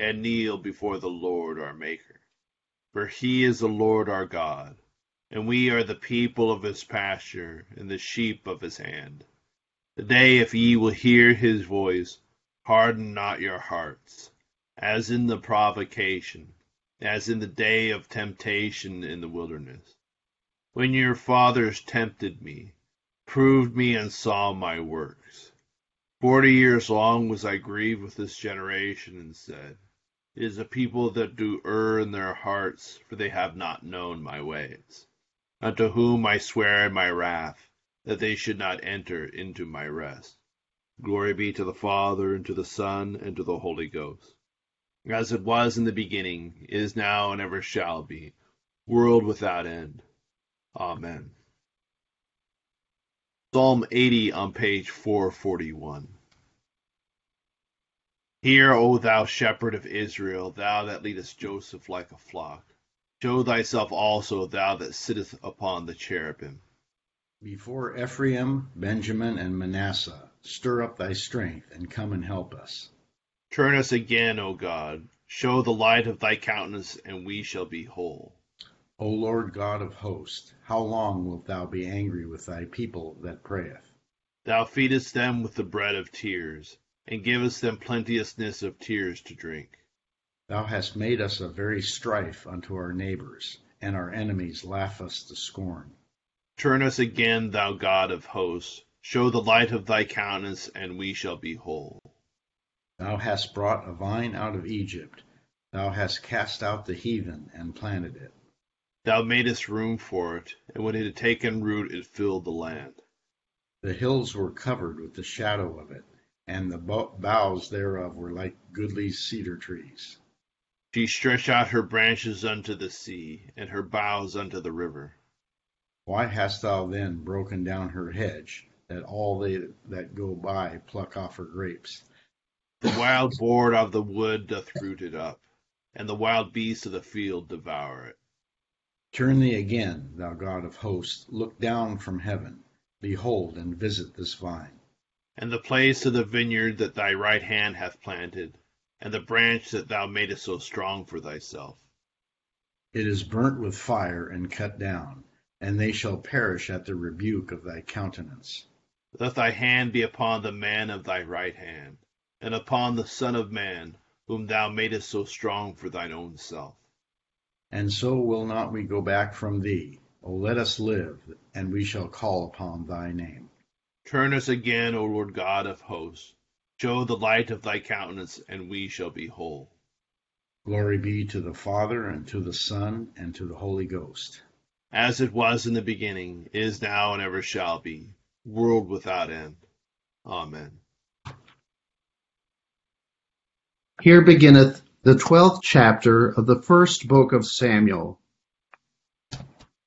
and kneel before the Lord our Maker. For he is the Lord our God, and we are the people of his pasture and the sheep of his hand. Today, if ye will hear his voice, harden not your hearts, as in the provocation, as in the day of temptation in the wilderness, when your fathers tempted me, proved me, and saw my works. Forty years long was I grieved with this generation, and said, it is a people that do err in their hearts, for they have not known my ways. Unto whom I swear in my wrath, that they should not enter into my rest. Glory be to the Father, and to the Son, and to the Holy Ghost. As it was in the beginning, is now, and ever shall be, world without end. Amen. Psalm 80 on page 441. Hear, O thou shepherd of Israel, thou that leadest Joseph like a flock. Show thyself also, thou that sittest upon the cherubim. Before Ephraim, Benjamin, and Manasseh, stir up thy strength, and come and help us. Turn us again, O God. Show the light of thy countenance, and we shall be whole. O Lord God of hosts, how long wilt thou be angry with thy people that prayeth? Thou feedest them with the bread of tears and givest them plenteousness of tears to drink. Thou hast made us a very strife unto our neighbors, and our enemies laugh us to scorn. Turn us again, thou God of hosts, show the light of thy countenance, and we shall be whole. Thou hast brought a vine out of Egypt, thou hast cast out the heathen and planted it. Thou madest room for it, and when it had taken root, it filled the land. The hills were covered with the shadow of it and the boughs thereof were like goodly cedar trees. She stretched out her branches unto the sea, and her boughs unto the river. Why hast thou then broken down her hedge, that all they that go by pluck off her grapes? The wild boar of the wood doth root it up, and the wild beasts of the field devour it. Turn thee again, thou God of hosts, look down from heaven, behold, and visit this vine and the place of the vineyard that thy right hand hath planted, and the branch that thou madest so strong for thyself. It is burnt with fire and cut down, and they shall perish at the rebuke of thy countenance. Let thy hand be upon the man of thy right hand, and upon the Son of Man, whom thou madest so strong for thine own self. And so will not we go back from thee. O let us live, and we shall call upon thy name. Turn us again, O Lord God of hosts. Show the light of thy countenance, and we shall be whole. Glory be to the Father, and to the Son, and to the Holy Ghost. As it was in the beginning, is now, and ever shall be, world without end. Amen. Here beginneth the twelfth chapter of the first book of Samuel.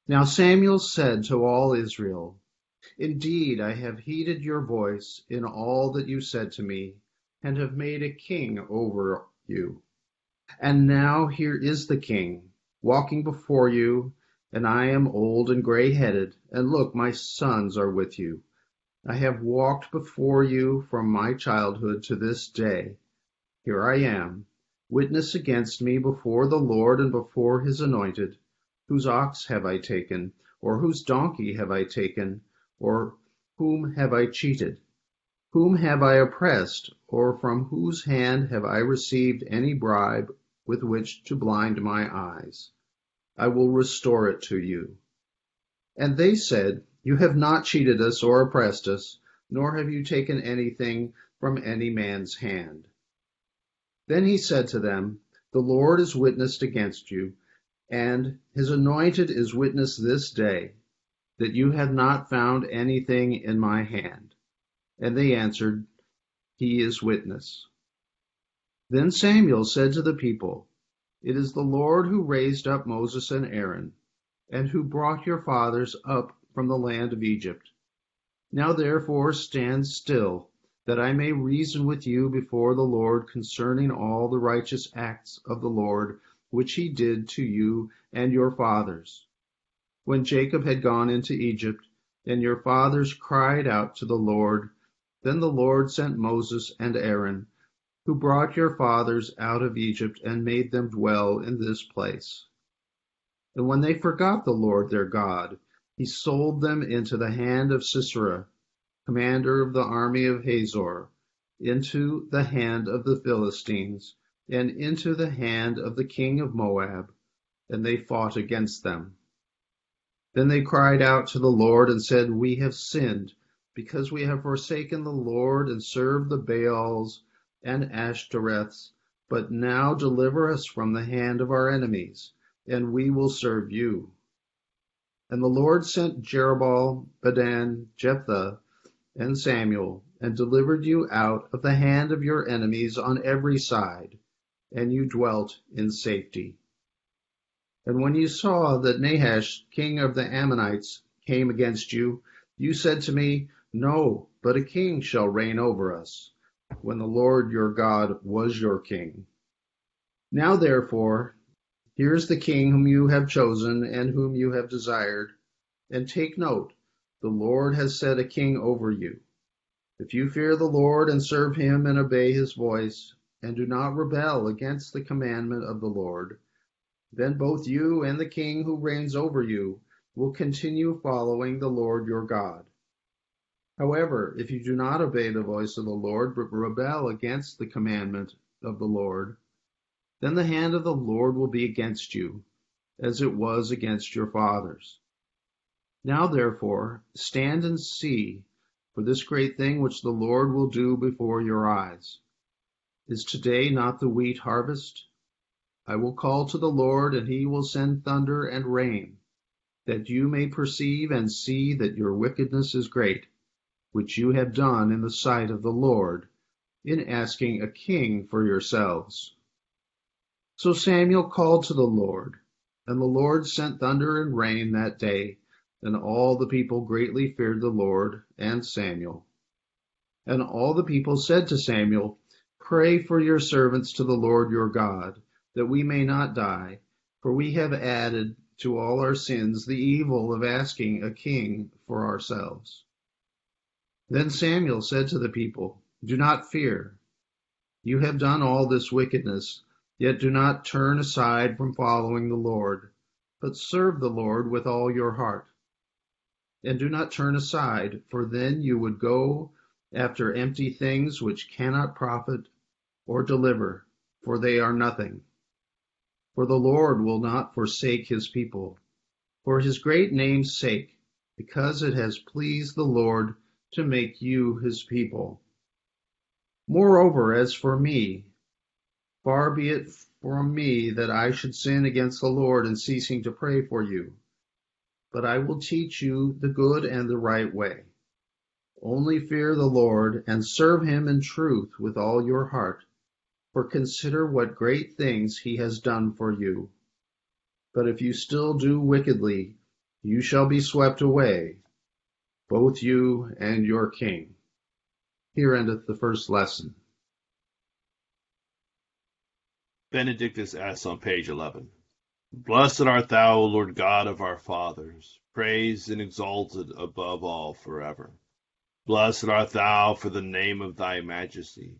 Now Samuel said to all Israel, Indeed, I have heeded your voice in all that you said to me, and have made a king over you. And now here is the king, walking before you, and I am old and gray headed, and look, my sons are with you. I have walked before you from my childhood to this day. Here I am, witness against me before the Lord and before his anointed. Whose ox have I taken, or whose donkey have I taken? Or whom have I cheated? Whom have I oppressed? Or from whose hand have I received any bribe with which to blind my eyes. I will restore it to you. And they said, You have not cheated us or oppressed us, nor have you taken anything from any man's hand. Then he said to them, The Lord is witness against you, and his anointed is witness this day, that you have not found anything in my hand. And they answered, He is witness. Then Samuel said to the people, It is the Lord who raised up Moses and Aaron, and who brought your fathers up from the land of Egypt. Now therefore stand still, that I may reason with you before the Lord concerning all the righteous acts of the Lord which he did to you and your fathers. When Jacob had gone into Egypt, and your fathers cried out to the Lord, then the Lord sent Moses and Aaron who brought your fathers out of Egypt and made them dwell in this place. And when they forgot the Lord their God, he sold them into the hand of Sisera, commander of the army of Hazor, into the hand of the Philistines, and into the hand of the king of Moab, and they fought against them. Then they cried out to the Lord and said, We have sinned, because we have forsaken the Lord and served the Baals and Ashtoreths, but now deliver us from the hand of our enemies, and we will serve you. And the Lord sent Jerubbaal, Bedan, Jephthah, and Samuel, and delivered you out of the hand of your enemies on every side, and you dwelt in safety. And when you saw that Nahash, king of the Ammonites, came against you, you said to me, No, but a king shall reign over us when the Lord your God was your king. Now therefore, here is the king whom you have chosen and whom you have desired. And take note, the Lord has set a king over you. If you fear the Lord and serve him and obey his voice, and do not rebel against the commandment of the Lord, then both you and the king who reigns over you will continue following the Lord your God. However, if you do not obey the voice of the Lord, but rebel against the commandment of the Lord, then the hand of the Lord will be against you, as it was against your fathers. Now therefore, stand and see, for this great thing which the Lord will do before your eyes. Is today not the wheat harvest? I will call to the Lord, and he will send thunder and rain, that you may perceive and see that your wickedness is great which you have done in the sight of the Lord, in asking a king for yourselves. So Samuel called to the Lord, and the Lord sent thunder and rain that day, and all the people greatly feared the Lord and Samuel. And all the people said to Samuel, Pray for your servants to the Lord your God, that we may not die, for we have added to all our sins the evil of asking a king for ourselves. Then Samuel said to the people, Do not fear. You have done all this wickedness, yet do not turn aside from following the Lord, but serve the Lord with all your heart. And do not turn aside, for then you would go after empty things which cannot profit or deliver, for they are nothing. For the Lord will not forsake his people, for his great name's sake, because it has pleased the Lord to make you his people. Moreover, as for me, far be it from me that I should sin against the Lord in ceasing to pray for you. But I will teach you the good and the right way. Only fear the Lord and serve him in truth with all your heart, for consider what great things he has done for you. But if you still do wickedly, you shall be swept away, both you and your king. Here endeth the first lesson. Benedictus es on page 11. Blessed art thou, O Lord God of our fathers, praised and exalted above all forever. Blessed art thou for the name of thy majesty,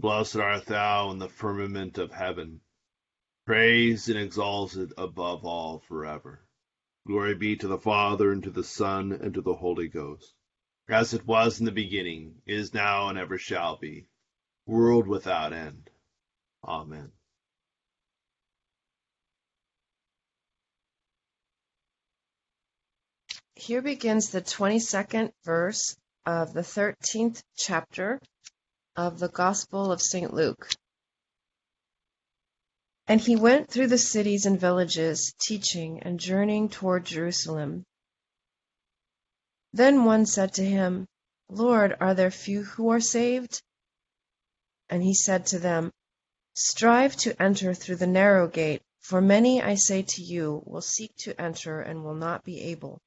Blessed art thou in the firmament of heaven, praised and exalted above all forever. Glory be to the Father, and to the Son, and to the Holy Ghost, as it was in the beginning, is now, and ever shall be, world without end. Amen. Here begins the 22nd verse of the 13th chapter of the Gospel of St. Luke. And he went through the cities and villages, teaching and journeying toward Jerusalem. Then one said to him, Lord, are there few who are saved? And he said to them, Strive to enter through the narrow gate, for many, I say to you, will seek to enter and will not be able.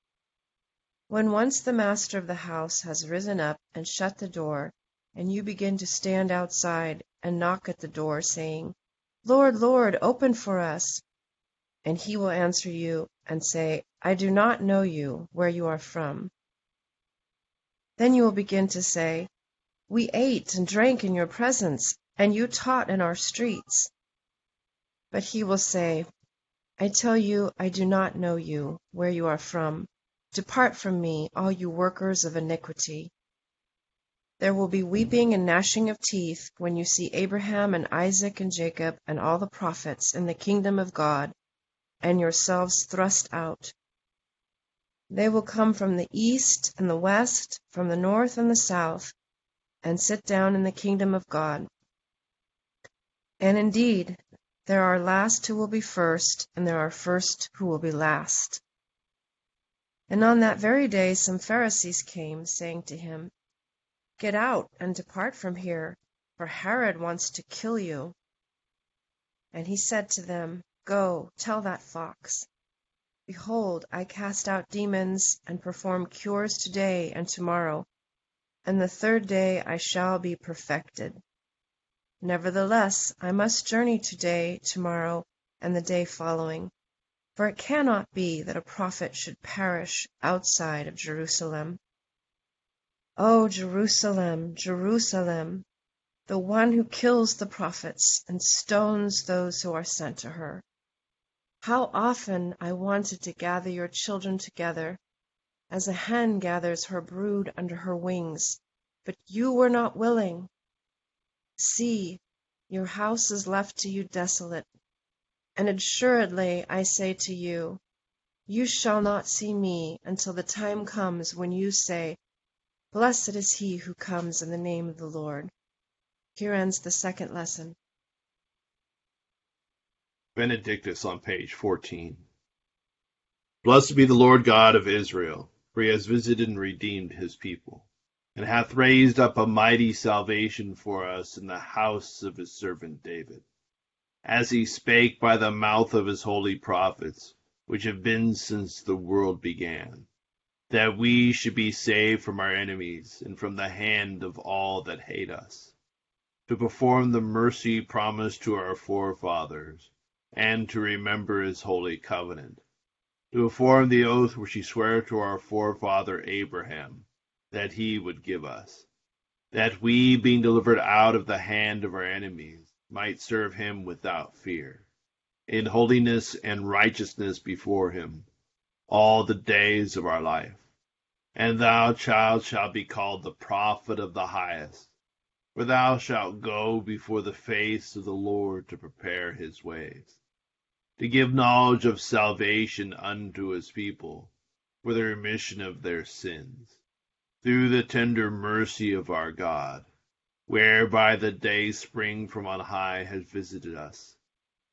When once the master of the house has risen up and shut the door, and you begin to stand outside and knock at the door, saying, Lord, Lord, open for us, and he will answer you and say, I do not know you, where you are from. Then you will begin to say, We ate and drank in your presence, and you taught in our streets. But he will say, I tell you, I do not know you, where you are from. Depart from me, all you workers of iniquity. There will be weeping and gnashing of teeth when you see Abraham and Isaac and Jacob and all the prophets in the kingdom of God, and yourselves thrust out. They will come from the east and the west, from the north and the south, and sit down in the kingdom of God. And indeed, there are last who will be first, and there are first who will be last. And on that very day some Pharisees came, saying to him, Get out and depart from here, for Herod wants to kill you. And he said to them, Go, tell that fox, Behold, I cast out demons, and perform cures today and tomorrow, and the third day I shall be perfected. Nevertheless, I must journey today, tomorrow, and the day following. For it cannot be that a prophet should perish outside of Jerusalem. O Jerusalem, Jerusalem, the one who kills the prophets and stones those who are sent to her. How often I wanted to gather your children together, as a hen gathers her brood under her wings, but you were not willing. See, your house is left to you desolate. And assuredly I say to you, you shall not see me until the time comes when you say, Blessed is he who comes in the name of the Lord. Here ends the second lesson. Benedictus on page 14. Blessed be the Lord God of Israel, for he has visited and redeemed his people, and hath raised up a mighty salvation for us in the house of his servant David as he spake by the mouth of his holy prophets, which have been since the world began, that we should be saved from our enemies and from the hand of all that hate us, to perform the mercy promised to our forefathers, and to remember his holy covenant, to perform the oath which he sware to our forefather Abraham, that he would give us, that we, being delivered out of the hand of our enemies, might serve him without fear, in holiness and righteousness before him, all the days of our life. And thou, child, shalt be called the prophet of the highest, for thou shalt go before the face of the Lord to prepare his ways, to give knowledge of salvation unto his people, for the remission of their sins, through the tender mercy of our God whereby the day spring from on high has visited us,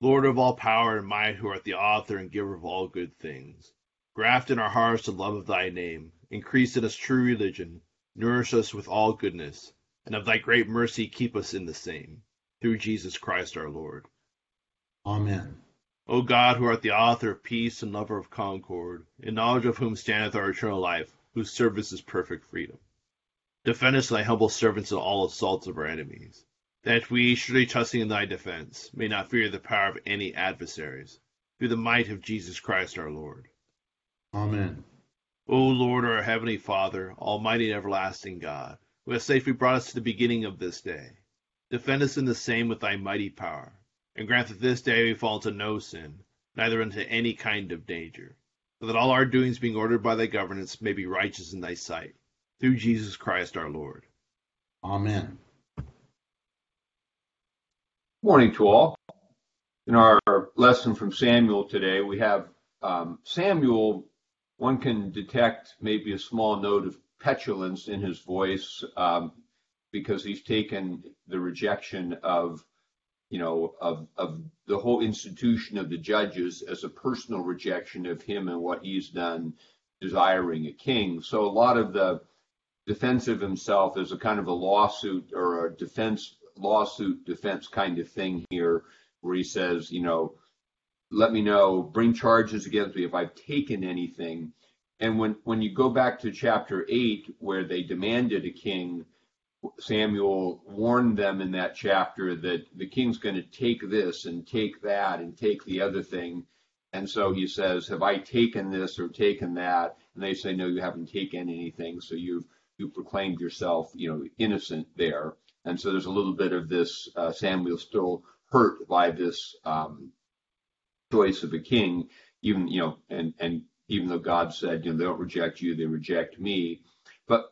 Lord of all power and might, who art the author and giver of all good things, graft in our hearts the love of thy name, increase in us true religion, nourish us with all goodness, and of thy great mercy keep us in the same. Through Jesus Christ our Lord. Amen. O God, who art the author of peace and lover of concord, in knowledge of whom standeth our eternal life, whose service is perfect freedom. Defend us, thy humble servants, in all assaults of our enemies, that we, surely trusting in thy defense, may not fear the power of any adversaries, through the might of Jesus Christ our Lord. Amen. O Lord, our heavenly Father, almighty and everlasting God, who hast safely brought us to the beginning of this day, defend us in the same with thy mighty power, and grant that this day we fall into no sin, neither into any kind of danger, but that all our doings being ordered by thy governance may be righteous in thy sight, through Jesus Christ our Lord. Amen. Morning to all. In our lesson from Samuel today, we have um, Samuel. One can detect maybe a small note of petulance in his voice um, because he's taken the rejection of, you know, of of the whole institution of the judges as a personal rejection of him and what he's done, desiring a king. So a lot of the defense of himself is a kind of a lawsuit or a defense lawsuit defense kind of thing here, where he says, you know, let me know, bring charges against me if I've taken anything. And when, when you go back to chapter 8, where they demanded a king, Samuel warned them in that chapter that the king's going to take this and take that and take the other thing. And so he says, Have I taken this or taken that? And they say, No, you haven't taken anything. So you've you proclaimed yourself, you know, innocent there. And so there's a little bit of this uh, Samuel still hurt by this um, choice of a king, even you know, and and even though God said, you know, they don't reject you, they reject me. But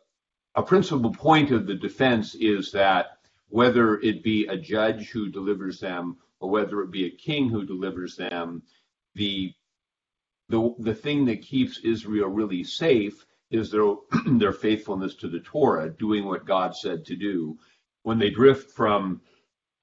a principal point of the defense is that whether it be a judge who delivers them or whether it be a king who delivers them, the the the thing that keeps Israel really safe is their their faithfulness to the Torah, doing what God said to do. When they drift from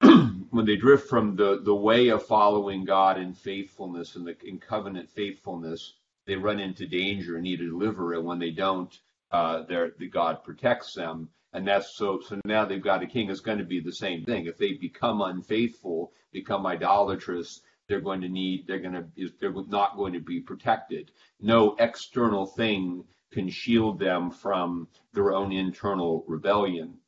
when they drift from the, the way of following God in faithfulness and the in covenant faithfulness, they run into danger and need a deliverer. And when they don't, uh, the God protects them. And that's so. So now they've got a king. It's going to be the same thing. If they become unfaithful, become idolatrous, they're going to need. They're going to. They're not going to be protected. No external thing can shield them from their own internal rebellion.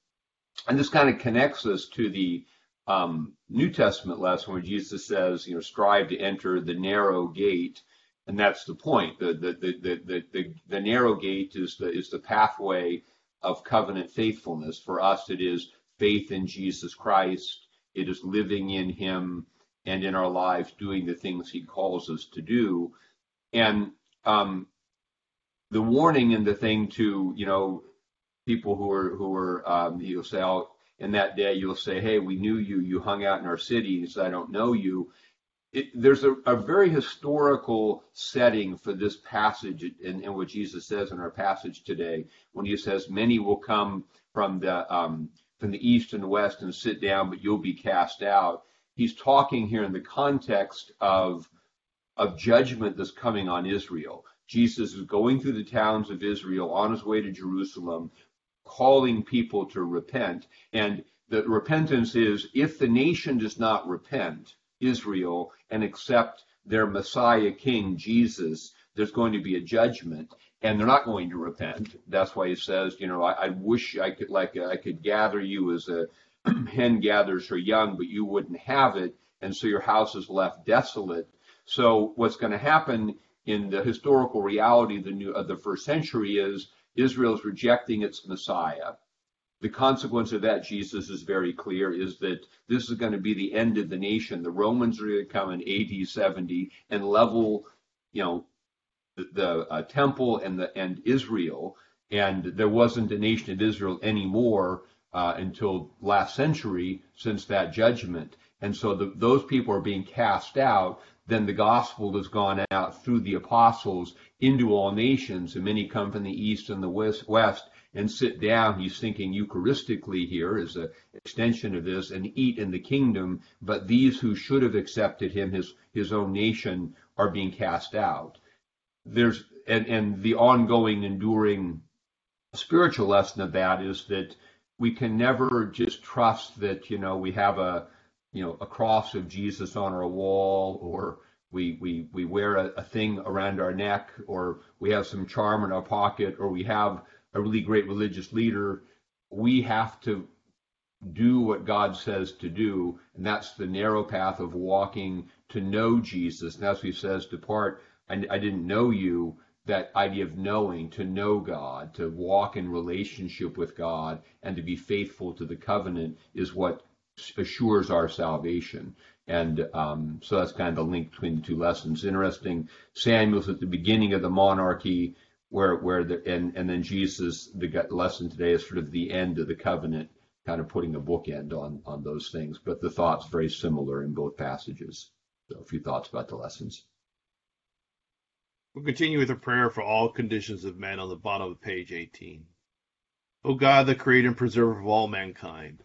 And this kind of connects us to the um, New Testament lesson where Jesus says, you know, strive to enter the narrow gate. And that's the point. The, the, the, the, the, the narrow gate is the, is the pathway of covenant faithfulness. For us, it is faith in Jesus Christ. It is living in him and in our lives doing the things he calls us to do. And um, the warning and the thing to, you know, people who are, who are, um, you'll say, oh, in that day, you'll say, hey, we knew you. You hung out in our said, I don't know you it, there's a, a, very historical setting for this passage in, in, what Jesus says in our passage today when he says, Many will come from the um, from the east and west and sit down, but you'll be cast out. He's talking here in the context of of judgment that's coming on Israel. Jesus is going through the towns of Israel on his way to Jerusalem, calling people to repent. And the repentance is if the nation does not repent, Israel and accept their Messiah King Jesus, there's going to be a judgment, and they're not going to repent. That's why he says, you know, I, I wish I could like I could gather you as a hen gathers her young, but you wouldn't have it, and so your house is left desolate. So what's going to happen in the historical reality of the new of the first century is Israel is rejecting its Messiah the consequence of that, Jesus is very clear, is that this is going to be the end of the nation. The Romans are going to come in AD 70 and level, you know, the, the uh, temple and the and Israel, and there wasn't a nation of Israel anymore uh, until last century since that judgment. And so the, those people are being cast out. Then the gospel has gone out through the apostles into all nations, and many come from the east and the west, west and sit down. He's thinking Eucharistically here as an extension of this and eat in the kingdom. But these who should have accepted him, his, his own nation, are being cast out. There's, and, and the ongoing, enduring spiritual lesson of that is that we can never just trust that, you know, we have a, you know, a cross of Jesus on our wall or we, we, we wear a, a, thing around our neck, or we have some charm in our pocket, or we have a really great religious leader, we have to do what God says to do, and that's the narrow path of walking to know Jesus. And that's what he says, depart. I, I didn't know you. That idea of knowing, to know God, to walk in relationship with God, and to be faithful to the covenant is what assures our salvation. And um, so that's kind of the link between the two lessons. Interesting. Samuel's at the beginning of the monarchy where where the and and then Jesus the lesson today is sort of the end of the covenant, kind of putting a bookend on on those things. But the thoughts very similar in both passages. So a few thoughts about the lessons. We'll continue with a prayer for all conditions of men on the bottom of page 18. O God, the creator and preserver of all mankind,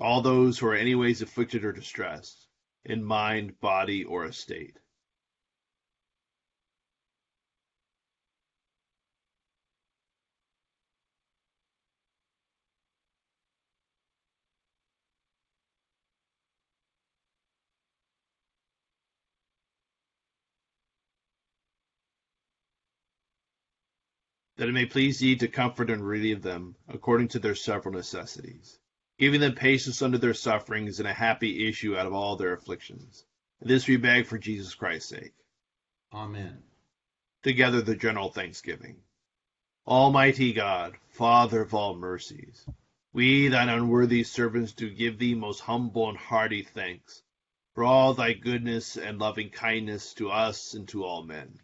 all those who are anyways afflicted or distressed, in mind, body, or estate. That it may please thee to comfort and relieve them according to their several necessities, giving them patience under their sufferings and a happy issue out of all their afflictions. And this we beg for Jesus Christ's sake. Amen. Together the general thanksgiving. Almighty God, Father of all mercies, we, thine unworthy servants, do give thee most humble and hearty thanks for all thy goodness and loving kindness to us and to all men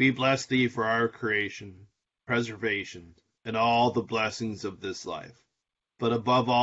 We bless thee for our creation, preservation, and all the blessings of this life. But above all,